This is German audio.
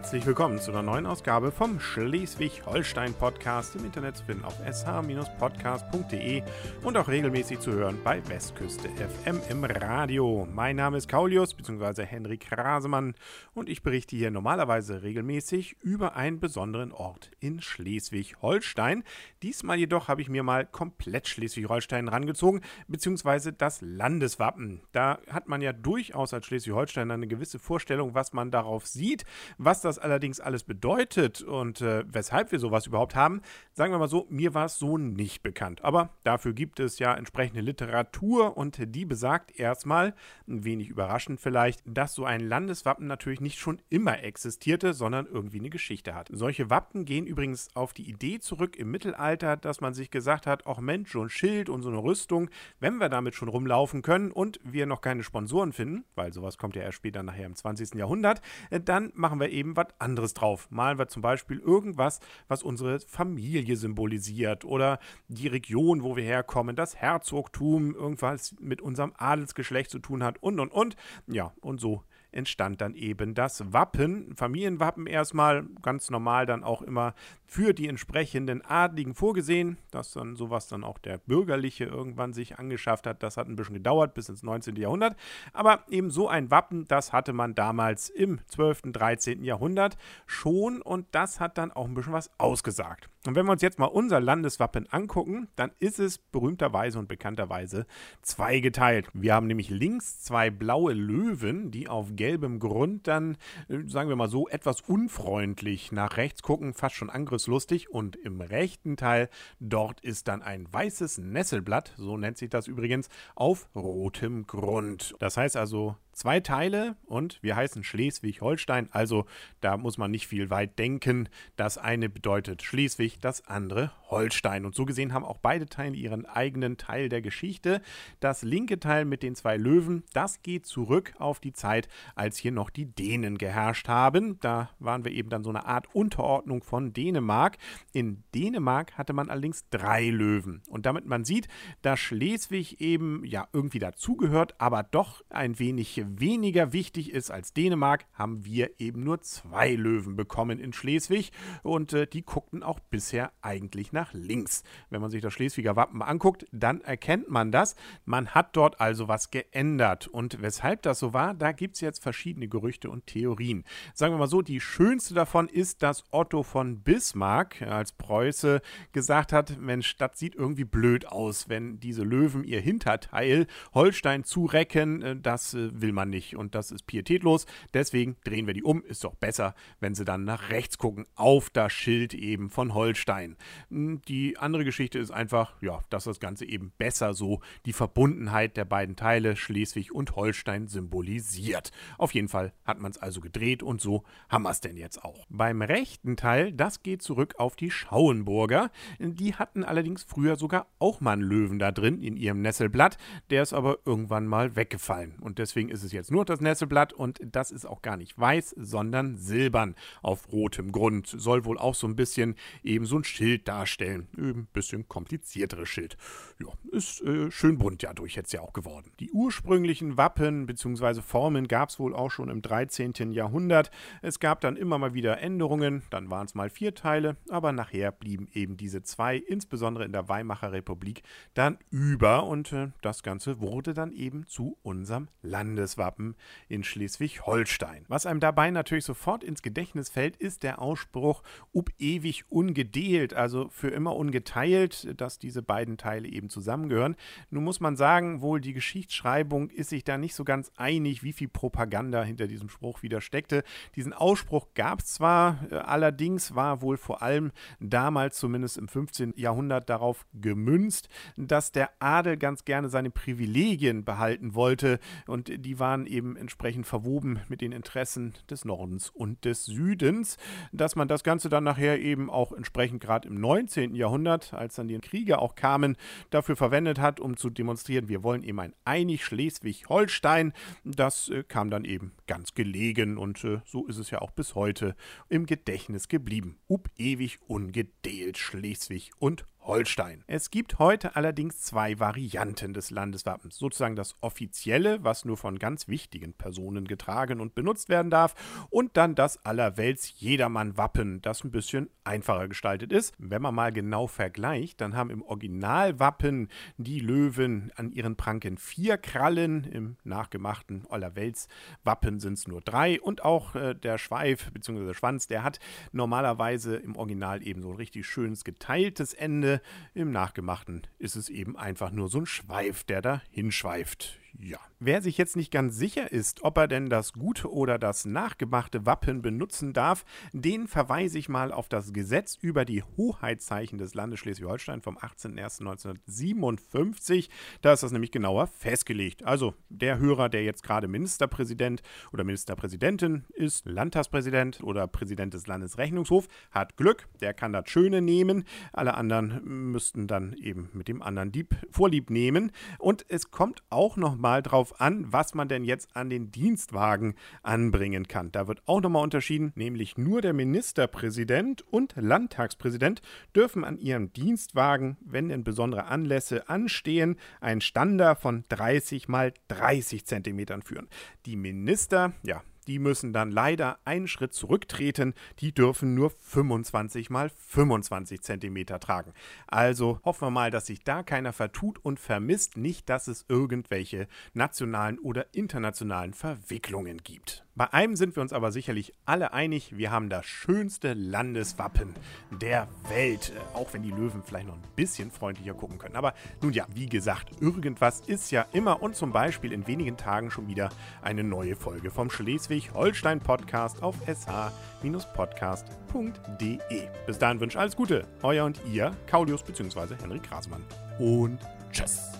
Herzlich willkommen zu einer neuen Ausgabe vom Schleswig-Holstein-Podcast im Internet zu finden auf sh-podcast.de und auch regelmäßig zu hören bei Westküste FM im Radio. Mein Name ist Kaulius bzw. Henrik Rasemann und ich berichte hier normalerweise regelmäßig über einen besonderen Ort in Schleswig-Holstein. Diesmal jedoch habe ich mir mal komplett Schleswig-Holstein rangezogen, beziehungsweise das Landeswappen. Da hat man ja durchaus als Schleswig-Holstein eine gewisse Vorstellung, was man darauf sieht. Was das allerdings alles bedeutet und äh, weshalb wir sowas überhaupt haben, sagen wir mal so, mir war es so nicht bekannt. Aber dafür gibt es ja entsprechende Literatur und die besagt erstmal, ein wenig überraschend vielleicht, dass so ein Landeswappen natürlich nicht schon immer existierte, sondern irgendwie eine Geschichte hat. Solche Wappen gehen übrigens auf die Idee zurück im Mittelalter, dass man sich gesagt hat, auch Mensch, so ein Schild und so eine Rüstung, wenn wir damit schon rumlaufen können und wir noch keine Sponsoren finden, weil sowas kommt ja erst später nachher im 20. Jahrhundert, äh, dann machen wir eben was anderes drauf. Malen wir zum Beispiel irgendwas, was unsere Familie symbolisiert oder die Region, wo wir herkommen, das Herzogtum, irgendwas mit unserem Adelsgeschlecht zu tun hat und und und. Ja, und so entstand dann eben das Wappen, Familienwappen erstmal, ganz normal dann auch immer für die entsprechenden Adligen vorgesehen, dass dann sowas dann auch der Bürgerliche irgendwann sich angeschafft hat. Das hat ein bisschen gedauert bis ins 19. Jahrhundert, aber eben so ein Wappen, das hatte man damals im 12., 13. Jahrhundert schon und das hat dann auch ein bisschen was ausgesagt. Und wenn wir uns jetzt mal unser Landeswappen angucken, dann ist es berühmterweise und bekannterweise zweigeteilt. Wir haben nämlich links zwei blaue Löwen, die auf gelbem Grund dann, äh, sagen wir mal so, etwas unfreundlich nach rechts gucken, fast schon angriffslustig. Und im rechten Teil, dort ist dann ein weißes Nesselblatt, so nennt sich das übrigens, auf rotem Grund. Das heißt also, zwei Teile und wir heißen Schleswig-Holstein, also da muss man nicht viel weit denken. Das eine bedeutet Schleswig, das andere Holstein. Und so gesehen haben auch beide Teile ihren eigenen Teil der Geschichte. Das linke Teil mit den zwei Löwen, das geht zurück auf die Zeit, als hier noch die Dänen geherrscht haben. Da waren wir eben dann so eine Art Unterordnung von Dänemark. In Dänemark hatte man allerdings drei Löwen. Und damit man sieht, dass Schleswig eben ja irgendwie dazugehört, aber doch ein wenig weniger wichtig ist als Dänemark, haben wir eben nur zwei Löwen bekommen in Schleswig und äh, die guckten auch bisher eigentlich nach links. Wenn man sich das Schleswiger Wappen anguckt, dann erkennt man das. Man hat dort also was geändert und weshalb das so war, da gibt es jetzt verschiedene Gerüchte und Theorien. Sagen wir mal so, die schönste davon ist, dass Otto von Bismarck als Preuße gesagt hat, Mensch, das sieht irgendwie blöd aus, wenn diese Löwen ihr Hinterteil Holstein zurecken, äh, das äh, will will man nicht und das ist pietätlos. Deswegen drehen wir die um. Ist doch besser, wenn sie dann nach rechts gucken, auf das Schild eben von Holstein. Hm, die andere Geschichte ist einfach, ja, dass das Ganze eben besser so die Verbundenheit der beiden Teile Schleswig und Holstein symbolisiert. Auf jeden Fall hat man es also gedreht und so haben wir es denn jetzt auch. Beim rechten Teil, das geht zurück auf die Schauenburger. Die hatten allerdings früher sogar auch mal einen Löwen da drin in ihrem Nesselblatt. Der ist aber irgendwann mal weggefallen und deswegen ist ist es jetzt nur das Nesselblatt und das ist auch gar nicht weiß, sondern silbern auf rotem Grund. Soll wohl auch so ein bisschen eben so ein Schild darstellen. Ein bisschen komplizierteres Schild. Ja, ist äh, schön bunt ja durch jetzt ja auch geworden. Die ursprünglichen Wappen bzw. Formen gab es wohl auch schon im 13. Jahrhundert. Es gab dann immer mal wieder Änderungen, dann waren es mal vier Teile, aber nachher blieben eben diese zwei, insbesondere in der Weimarer Republik, dann über und äh, das Ganze wurde dann eben zu unserem Landes Landeswappen in Schleswig-Holstein. Was einem dabei natürlich sofort ins Gedächtnis fällt, ist der Ausspruch "Up ewig ungedeelt", also für immer ungeteilt, dass diese beiden Teile eben zusammengehören. Nun muss man sagen, wohl die Geschichtsschreibung ist sich da nicht so ganz einig, wie viel Propaganda hinter diesem Spruch wieder steckte. Diesen Ausspruch gab es zwar, äh, allerdings war wohl vor allem damals, zumindest im 15. Jahrhundert, darauf gemünzt, dass der Adel ganz gerne seine Privilegien behalten wollte und die waren eben entsprechend verwoben mit den Interessen des Nordens und des Südens, dass man das Ganze dann nachher eben auch entsprechend gerade im 19. Jahrhundert, als dann die Kriege auch kamen, dafür verwendet hat, um zu demonstrieren, wir wollen eben ein einig Schleswig-Holstein. Das äh, kam dann eben ganz gelegen und äh, so ist es ja auch bis heute im Gedächtnis geblieben. Up ewig ungedeelt Schleswig und Schleswig-Holstein. Es gibt heute allerdings zwei Varianten des Landeswappens. Sozusagen das offizielle, was nur von ganz wichtigen Personen getragen und benutzt werden darf, und dann das allerwelts Jedermann-Wappen, das ein bisschen einfacher gestaltet ist. Wenn man mal genau vergleicht, dann haben im Originalwappen die Löwen an ihren Pranken vier Krallen, im nachgemachten Allerwelts-Wappen sind es nur drei und auch äh, der Schweif bzw. Schwanz, der hat normalerweise im Original eben so ein richtig schönes geteiltes Ende. Im Nachgemachten ist es eben einfach nur so ein Schweif, der da hinschweift. Ja. Wer sich jetzt nicht ganz sicher ist, ob er denn das gute oder das nachgemachte Wappen benutzen darf, den verweise ich mal auf das Gesetz über die Hoheitszeichen des Landes Schleswig-Holstein vom 18.01.1957. Da ist das nämlich genauer festgelegt. Also der Hörer, der jetzt gerade Ministerpräsident oder Ministerpräsidentin ist, Landtagspräsident oder Präsident des Landesrechnungshofs, hat Glück, der kann das Schöne nehmen. Alle anderen müssten dann eben mit dem anderen Dieb Vorlieb nehmen. Und es kommt auch noch mal drauf an, was man denn jetzt an den Dienstwagen anbringen kann. Da wird auch nochmal unterschieden, nämlich nur der Ministerpräsident und Landtagspräsident dürfen an ihrem Dienstwagen, wenn denn besondere Anlässe anstehen, einen Stander von 30 mal 30 Zentimetern führen. Die Minister, ja, die müssen dann leider einen Schritt zurücktreten. Die dürfen nur 25 mal 25 cm tragen. Also hoffen wir mal, dass sich da keiner vertut und vermisst nicht, dass es irgendwelche nationalen oder internationalen Verwicklungen gibt. Bei einem sind wir uns aber sicherlich alle einig, wir haben das schönste Landeswappen der Welt, äh, auch wenn die Löwen vielleicht noch ein bisschen freundlicher gucken können. Aber nun ja, wie gesagt, irgendwas ist ja immer und zum Beispiel in wenigen Tagen schon wieder eine neue Folge vom Schleswig-Holstein-Podcast auf sh-podcast.de. Bis dahin wünsche alles Gute, euer und ihr, Kaulius bzw. Henrik Grasmann. Und tschüss.